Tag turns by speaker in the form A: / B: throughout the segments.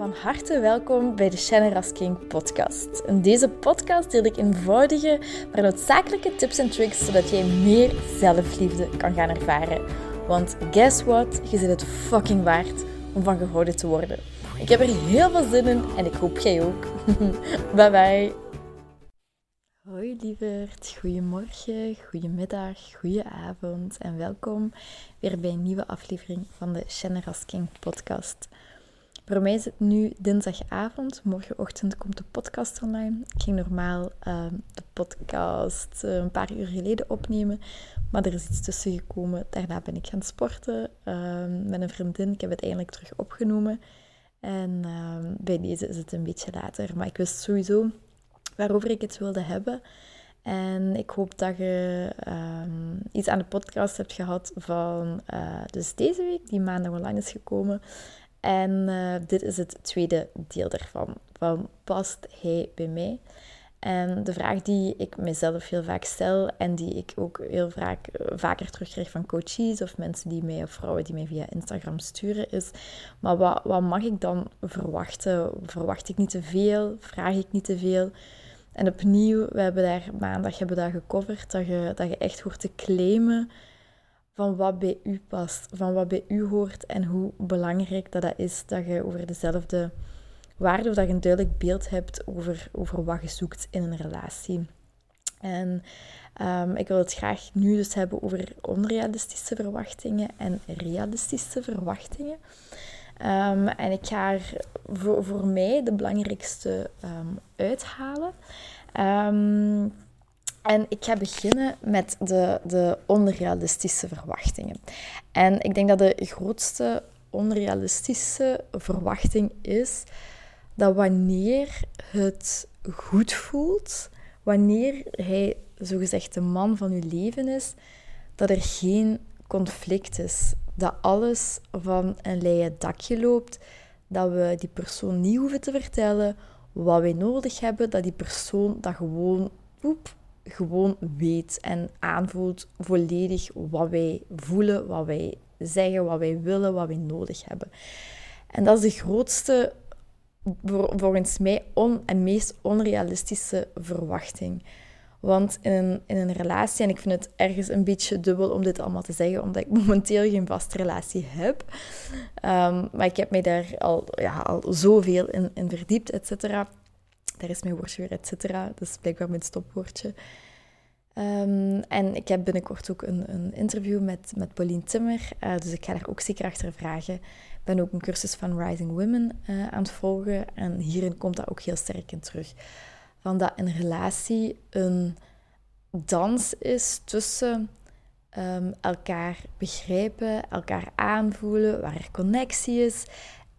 A: Van harte welkom bij de Shannon King podcast. In deze podcast deel ik eenvoudige, maar noodzakelijke tips en tricks zodat jij meer zelfliefde kan gaan ervaren. Want guess what? Je zit het fucking waard om van gehouden te worden. Ik heb er heel veel zin in en ik hoop jij ook. bye bye. Hoi lieverd, goedemorgen, goedemiddag, goedenavond en welkom weer bij een nieuwe aflevering van de Shannon King podcast. Voor mij is het nu dinsdagavond. Morgenochtend komt de podcast online. Ik ging normaal ehm, de podcast uh, een paar uur geleden opnemen. Maar er is iets tussen gekomen. Daarna ben ik gaan sporten ehm, met een vriendin. Ik heb het eindelijk terug opgenomen. En ehm, bij deze is het een beetje later. Maar ik wist sowieso waarover ik het wilde hebben. En ik hoop dat je iets aan de podcast hebt gehad van uh, dus deze week, die maandag online is gekomen. En uh, dit is het tweede deel daarvan. Van past hij bij mij? En de vraag die ik mezelf heel vaak stel en die ik ook heel vaak, vaker terugkrijg van coaches of mensen die mij, of vrouwen die mij via Instagram sturen, is: maar wat, wat mag ik dan verwachten? Verwacht ik niet te veel? Vraag ik niet te veel? En opnieuw, we hebben daar maandag hebben we gecoverd, dat je, dat je echt hoort te claimen van wat bij u past, van wat bij u hoort en hoe belangrijk dat, dat is dat je over dezelfde waarde of dat je een duidelijk beeld hebt over, over wat je zoekt in een relatie. En um, ik wil het graag nu dus hebben over onrealistische verwachtingen en realistische verwachtingen. Um, en ik ga er voor, voor mij de belangrijkste um, uithalen. En ik ga beginnen met de, de onrealistische verwachtingen. En ik denk dat de grootste onrealistische verwachting is dat wanneer het goed voelt, wanneer hij zogezegd de man van uw leven is, dat er geen conflict is. Dat alles van een leien dakje loopt, dat we die persoon niet hoeven te vertellen wat wij nodig hebben, dat die persoon dat gewoon poep, gewoon weet en aanvoelt volledig wat wij voelen, wat wij zeggen, wat wij willen, wat wij nodig hebben. En dat is de grootste, volgens mij, on, en meest onrealistische verwachting. Want in een, in een relatie, en ik vind het ergens een beetje dubbel om dit allemaal te zeggen, omdat ik momenteel geen vaste relatie heb. Um, maar ik heb mij daar al, ja, al zoveel in, in verdiept, et cetera. Daar is mijn woordje weer, et cetera. Dat is blijkbaar mijn stopwoordje. Um, en ik heb binnenkort ook een, een interview met, met Pauline Timmer. Uh, dus ik ga daar ook zeker achter vragen. Ik ben ook een cursus van Rising Women uh, aan het volgen. En hierin komt dat ook heel sterk in terug. Van dat een relatie een dans is tussen um, elkaar begrijpen, elkaar aanvoelen, waar er connectie is.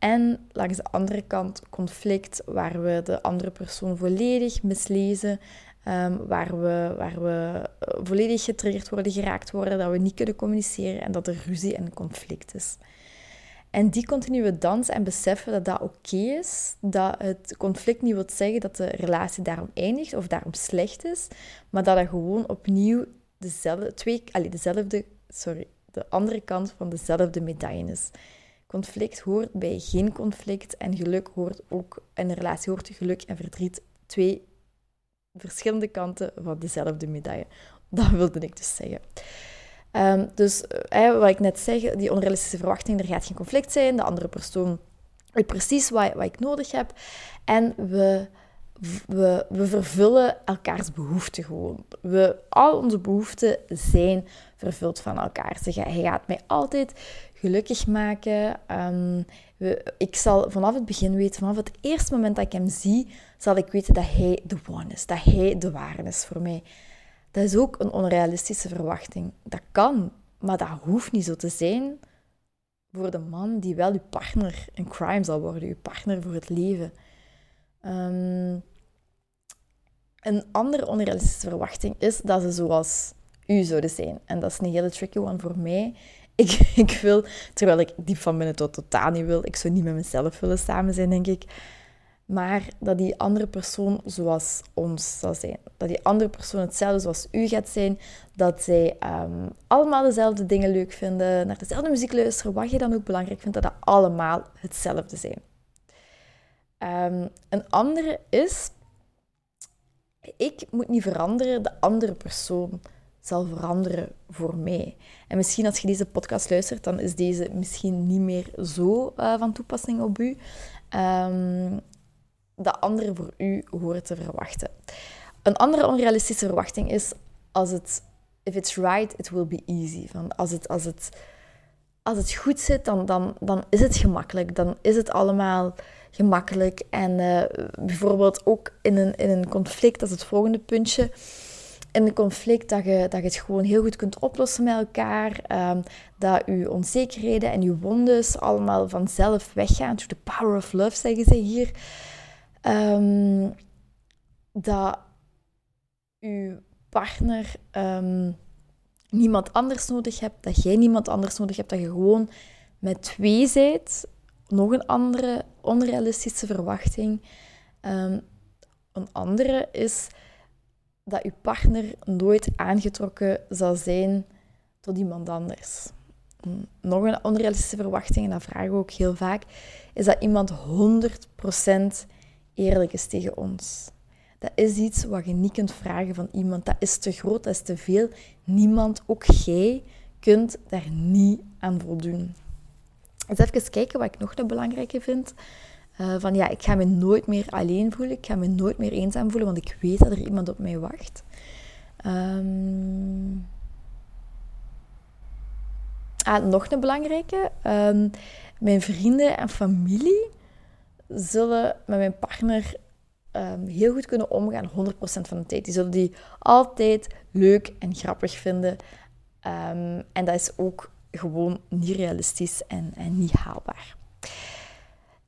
A: En langs de andere kant conflict, waar we de andere persoon volledig mislezen. Um, waar, we, waar we eh, volledig getriggerd worden, geraakt worden, dat we niet kunnen communiceren en dat er ruzie en conflict is. En die continue dans en beseffen dat dat oké is, dat het conflict niet wil zeggen dat de relatie daarom eindigt of daarom slecht is, maar dat het gewoon opnieuw dezelfde, twee, allez, dezelfde, sorry, de andere kant van dezelfde medaille is. Conflict hoort bij geen conflict en geluk hoort ook, en een relatie hoort geluk en verdriet twee verschillende kanten van dezelfde medaille. Dat wilde ik dus zeggen. Um, dus eh, wat ik net zeg, die onrealistische verwachting, er gaat geen conflict zijn. De andere persoon weet precies wat, wat ik nodig heb. En we, we, we vervullen elkaars behoeften gewoon. We, al onze behoeften zijn vervuld van elkaar. hij gaat mij altijd gelukkig maken. Um, ik zal vanaf het begin weten, vanaf het eerste moment dat ik hem zie, zal ik weten dat hij de one is, dat hij de ware is voor mij. Dat is ook een onrealistische verwachting. Dat kan, maar dat hoeft niet zo te zijn voor de man die wel uw partner in crime zal worden, uw partner voor het leven. Ehm, een andere onrealistische verwachting is dat ze zoals u zouden zijn. En dat is een hele tricky one voor mij. Ik, ik wil, terwijl ik diep van binnen tot totaal niet wil, ik zou niet met mezelf willen samen zijn, denk ik. Maar dat die andere persoon zoals ons zal zijn. Dat die andere persoon hetzelfde zoals u gaat zijn. Dat zij um, allemaal dezelfde dingen leuk vinden, naar dezelfde muziek luisteren, wat je dan ook belangrijk vindt, dat dat allemaal hetzelfde zijn. Ehm, een andere is, ik moet niet veranderen, de andere persoon zal veranderen voor mij. En misschien als je deze podcast luistert, dan is deze misschien niet meer zo uh, van toepassing op u. Um, de andere voor u horen te verwachten. Een andere onrealistische verwachting is als het if it's right, it will be easy. Van als, het, als, het, als het goed zit, dan, dan, dan is het gemakkelijk. Dan is het allemaal gemakkelijk. En uh, bijvoorbeeld ook in een, in een conflict, dat is het volgende puntje. Een conflict dat je, dat je het gewoon heel goed kunt oplossen met elkaar. Um, dat je onzekerheden en je wondes allemaal vanzelf weggaan. To the power of love, zeggen ze hier. Um, dat je partner um, niemand anders nodig hebt, dat jij niemand anders nodig hebt, dat je gewoon met twee bent. Nog een andere onrealistische verwachting. Een andere is dat je partner nooit aangetrokken zal zijn tot iemand anders. Nog een onrealistische verwachting, en dat vragen we ook heel vaak, is dat iemand 100% eerlijk is tegen ons. Dat is iets wat je niet kunt vragen van iemand. Dat is te groot, dat is te veel. Niemand, ook jij, kunt daar niet aan voldoen. Even kijken wat ik nog een belangrijke vind. Uh, van ja, ik ga me nooit meer alleen voelen. Ik ga me nooit meer eenzaam voelen, want ik weet dat er iemand op mij wacht. Um... Ah, nog een belangrijke. Um, mijn vrienden en familie zullen met mijn partner um, heel goed kunnen omgaan, 100% van de tijd. Die zullen die altijd leuk en grappig vinden. En dat is ook gewoon niet realistisch en, en niet haalbaar.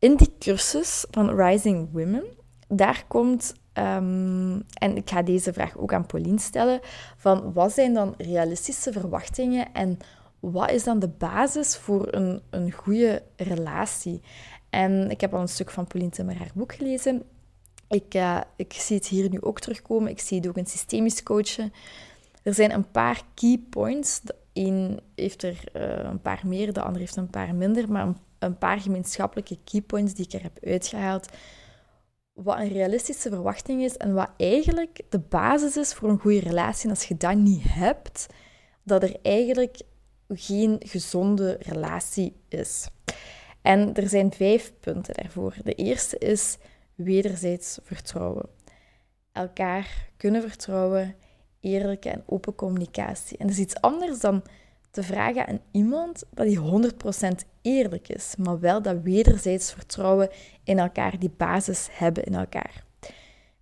A: In die cursus van Rising Women, daar komt, um, en ik ga deze vraag ook aan Pauline stellen, van wat zijn dan realistische verwachtingen en wat is dan de basis voor een, een goede relatie? En ik heb al een stuk van Pauline Timmer haar boek gelezen. Ik, uh, ik zie het hier nu ook terugkomen. Ik zie het ook in systemisch coachen. Er zijn een paar key points. De een heeft er uh, een paar meer, de ander heeft een paar minder. Maar een, een paar gemeenschappelijke key points die ik er heb uitgehaald. Wat een realistische verwachting is en wat eigenlijk de basis is voor een goede relatie. En als je dat niet hebt, dat er eigenlijk geen gezonde relatie is. En er zijn vijf punten daarvoor. De eerste is wederzijds vertrouwen. Elkaar kunnen vertrouwen, eerlijke en open communicatie. En dat is iets anders dan te vragen aan iemand dat hij 100% eerlijk is, maar wel dat wederzijds vertrouwen in elkaar, die basis hebben in elkaar.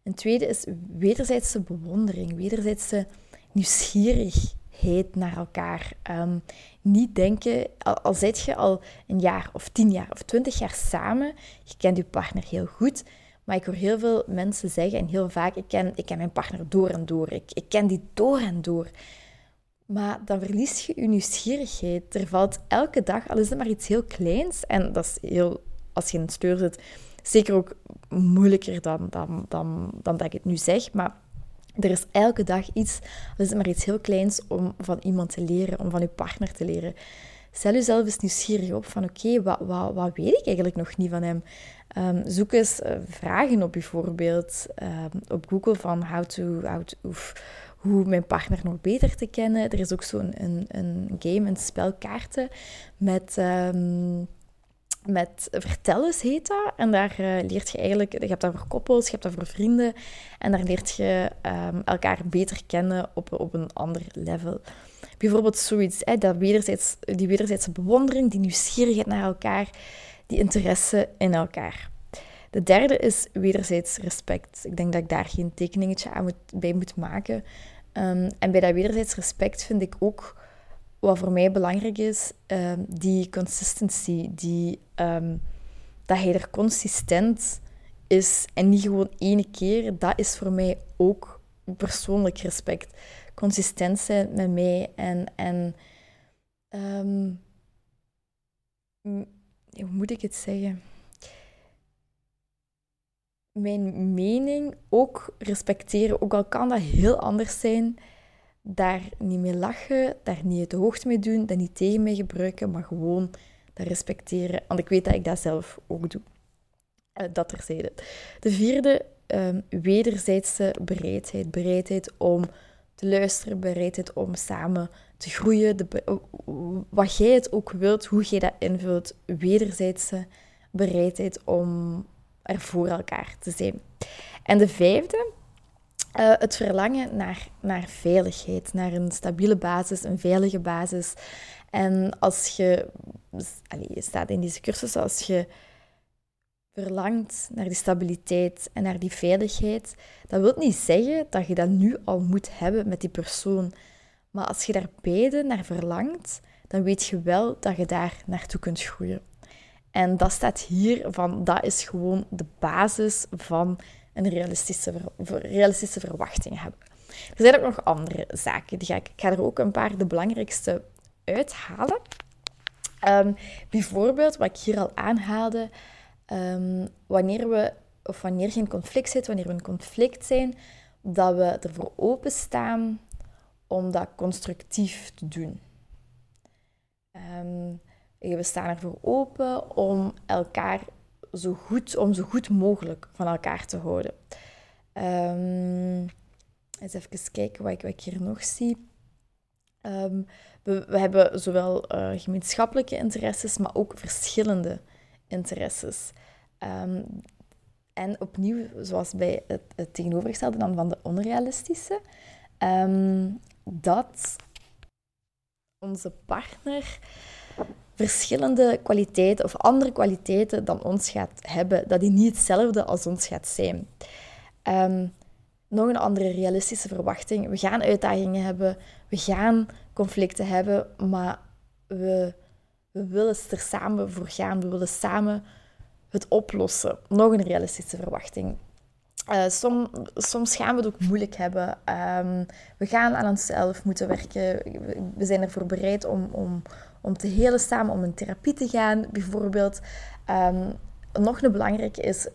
A: Een tweede is wederzijdse bewondering, wederzijdse nieuwsgierigheid naar elkaar. Ehm, niet denken, al, al zit je al een jaar of tien jaar of twintig jaar samen, je kent je partner heel goed, maar ik hoor heel veel mensen zeggen, en heel vaak, ik ken, ik ken mijn partner door en door. Ik, ik ken die door en door. Maar dan verlies je je nieuwsgierigheid. Er valt elke dag, al is het maar iets heel kleins, en dat is heel, als je in het sleur zit, zeker ook moeilijker dan, dan, dan, dan dat ik het nu zeg, maar er is elke dag iets, al is het maar iets heel kleins, om van iemand te leren, om van je partner te leren. Stel jezelf eens nieuwsgierig op van oké, wat, wat, wat weet ik eigenlijk nog niet van hem? Um, zoek eens uh, vragen op bijvoorbeeld um, op Google van how to, how to hoe mijn partner nog beter te kennen. Er is ook zo'n een, een game, een spel kaarten met... Um, met Vertel eens heet dat. En daar uh, leert je eigenlijk, je hebt dat voor koppels, je hebt dat voor vrienden. En daar leert je um, elkaar beter kennen op, op een ander level. Bijvoorbeeld zoiets, hè, dat wederzijds, die wederzijdse bewondering, die nieuwsgierigheid naar elkaar, die interesse in elkaar. De derde is wederzijds respect. Ik denk dat ik daar geen tekeningetje aan moet, bij moet maken. Um, en bij dat wederzijds respect vind ik ook wat voor mij belangrijk is, um, die consistency, die, um, dat hij er consistent is en niet gewoon ene keer, dat is voor mij ook persoonlijk respect. Consistent zijn met mij en, en hoe moet ik het zeggen? Mijn mening ook respecteren, ook al kan dat heel anders zijn daar niet mee lachen, daar niet het hoogte mee doen, dat niet tegen mij gebruiken, maar gewoon dat respecteren. Want ik weet dat ik dat zelf ook doe. Uh, dat terzijde. De vierde, um, wederzijdse bereidheid. Bereidheid om te luisteren, bereidheid om samen te groeien. De, wat jij het ook wilt, hoe jij dat invult. Wederzijdse bereidheid om er voor elkaar te zijn. En de vijfde, uh, het verlangen naar, naar veiligheid, naar een stabiele basis, een veilige basis. En als je, allez, je staat in deze cursus, als je verlangt naar die stabiliteit en naar die veiligheid, dat wil niet zeggen dat je dat nu al moet hebben met die persoon. Maar als je daar beide naar verlangt, dan weet je wel dat je daar naartoe kunt groeien. En dat staat hier van, dat is gewoon de basis van een realistische, realistische verwachting hebben. Er zijn ook nog andere zaken. Die ga ik, ik ga er ook een paar de belangrijkste uithalen. Um, bijvoorbeeld, wat ik hier al aanhaalde, um, wanneer we, of wanneer geen conflict zit, wanneer we een conflict zijn, dat we ervoor openstaan om dat constructief te doen. Um, we staan ervoor open om elkaar zo goed, om zo goed mogelijk van elkaar te houden. Um, eens even kijken wat ik, ik hier nog zie. Um, we, hebben zowel uh, gemeenschappelijke interesses, maar ook verschillende interesses. Um, en opnieuw, zoals bij het, het, tegenovergestelde dan van de onrealistische, dat onze partner verschillende kwaliteiten of andere kwaliteiten dan ons gaat hebben, dat die niet hetzelfde als ons gaat zijn. Ehm, nog een andere realistische verwachting. We gaan uitdagingen hebben, we gaan conflicten hebben, maar we, we willen er samen voor gaan. We willen samen het oplossen. Nog een realistische verwachting. Uh, soms gaan we het ook moeilijk hebben. Ehm, we gaan aan onszelf moeten werken. We zijn ervoor bereid om, om, om te helen samen, om in therapie te gaan, bijvoorbeeld. Um, nog een belangrijke is,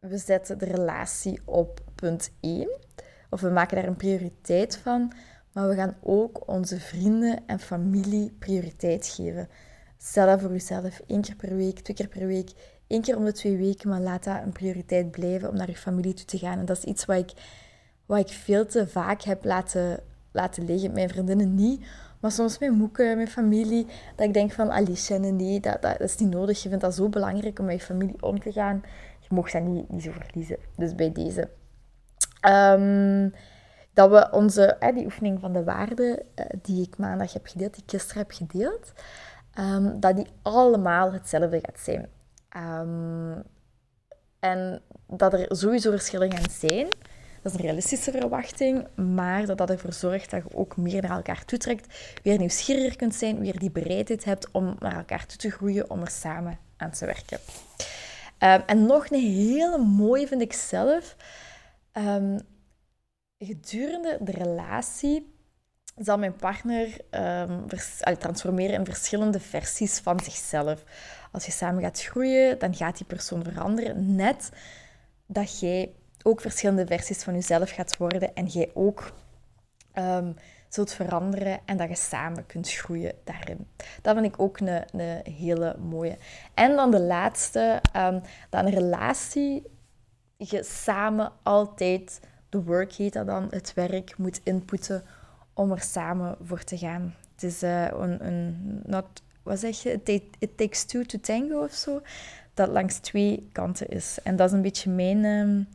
A: we zetten de relatie op punt 1. Of we maken daar een prioriteit van. Maar we gaan ook onze vrienden en familie prioriteit geven. Stel dat voor jezelf één keer per week, twee keer per week, één keer om de twee weken, maar laat dat een prioriteit blijven om naar je familie toe te gaan. En dat is iets wat ik, wat ik veel te vaak heb laten, laten liggen. Mijn vriendinnen niet, maar soms met moeken, met familie, dat ik denk van, Alice, nee, dat, dat, is niet nodig. Je vindt dat zo belangrijk om met je familie om te gaan. Je mocht dat niet, niet zo verliezen. Dus bij deze. Um, dat we onze, eh, die oefening van de waarden, uh, die ik maandag heb gedeeld, die ik gisteren heb gedeeld, um, dat die allemaal hetzelfde gaat zijn. Um, en dat er sowieso verschillen gaan zijn. Is een realistische verwachting, maar dat dat ervoor zorgt dat je ook meer naar elkaar toetrekt, weer nieuwsgieriger kunt zijn, weer die bereidheid hebt om naar elkaar toe te groeien, om er samen aan te werken. Um, en nog een hele mooie vind ik zelf. Um, gedurende de relatie zal mijn partner um, transformeren in verschillende versies van zichzelf. Als je samen gaat groeien, dan gaat die persoon veranderen. Net dat jij ook verschillende versies van jezelf gaat worden en jij ook um, zult veranderen en dat je samen kunt groeien daarin. Dat vind ik ook een, een hele mooie. En dan de laatste, um, dat een relatie je samen altijd, de work heet dat dan, het werk moet inputten om er samen voor te gaan. Het is uh, een, een not, wat zeg je, it, takes two to tango of zo, dat langs twee kanten is. En dat is een beetje mijn... Um,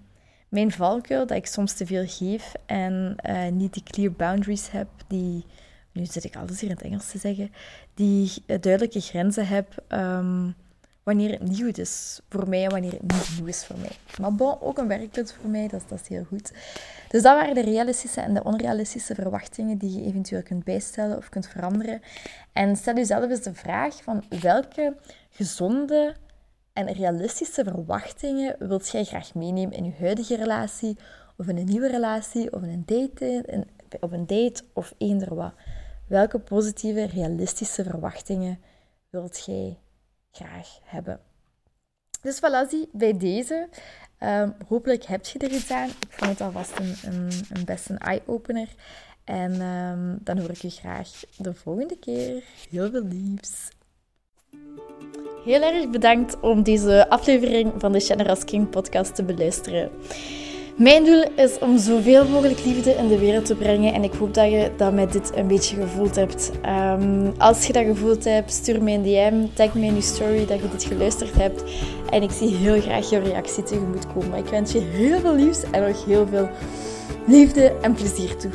A: mijn valkuil, dat ik soms te veel geef en uh, niet die clear boundaries heb, die, nu zit ik alles hier in het Engels te zeggen, die duidelijke grenzen heb um, wanneer het nieuw is voor mij en wanneer het niet nieuw is voor mij. Maar bon, ook een werkpunt voor mij, dat, dat is heel goed. Dus dat waren de realistische en de onrealistische verwachtingen die je eventueel kunt bijstellen of kunt veranderen. En stel jezelf eens de vraag van welke gezonde en realistische verwachtingen wilt jij graag meenemen in je huidige relatie, of in een nieuwe relatie, of in een date, in, op een date of eender wat? Welke positieve, realistische verwachtingen wilt jij graag hebben? Dus voilà, bij deze. Um, hopelijk heb je er iets aan. Ik vond het alvast een, een, een best een eye-opener. En um, dan hoor ik je graag de volgende keer. Heel veel liefs. Heel erg bedankt om deze aflevering van de Generous King podcast te beluisteren. Mijn doel is om zoveel mogelijk liefde in de wereld te brengen en ik hoop dat je dat met dit een beetje gevoeld hebt. Ehm, als je dat gevoeld hebt, stuur me een DM, tag me in je story dat je dit geluisterd hebt en ik zie heel graag je reactie tegemoet komen. Ik wens je heel veel liefs en nog heel veel liefde en plezier toe.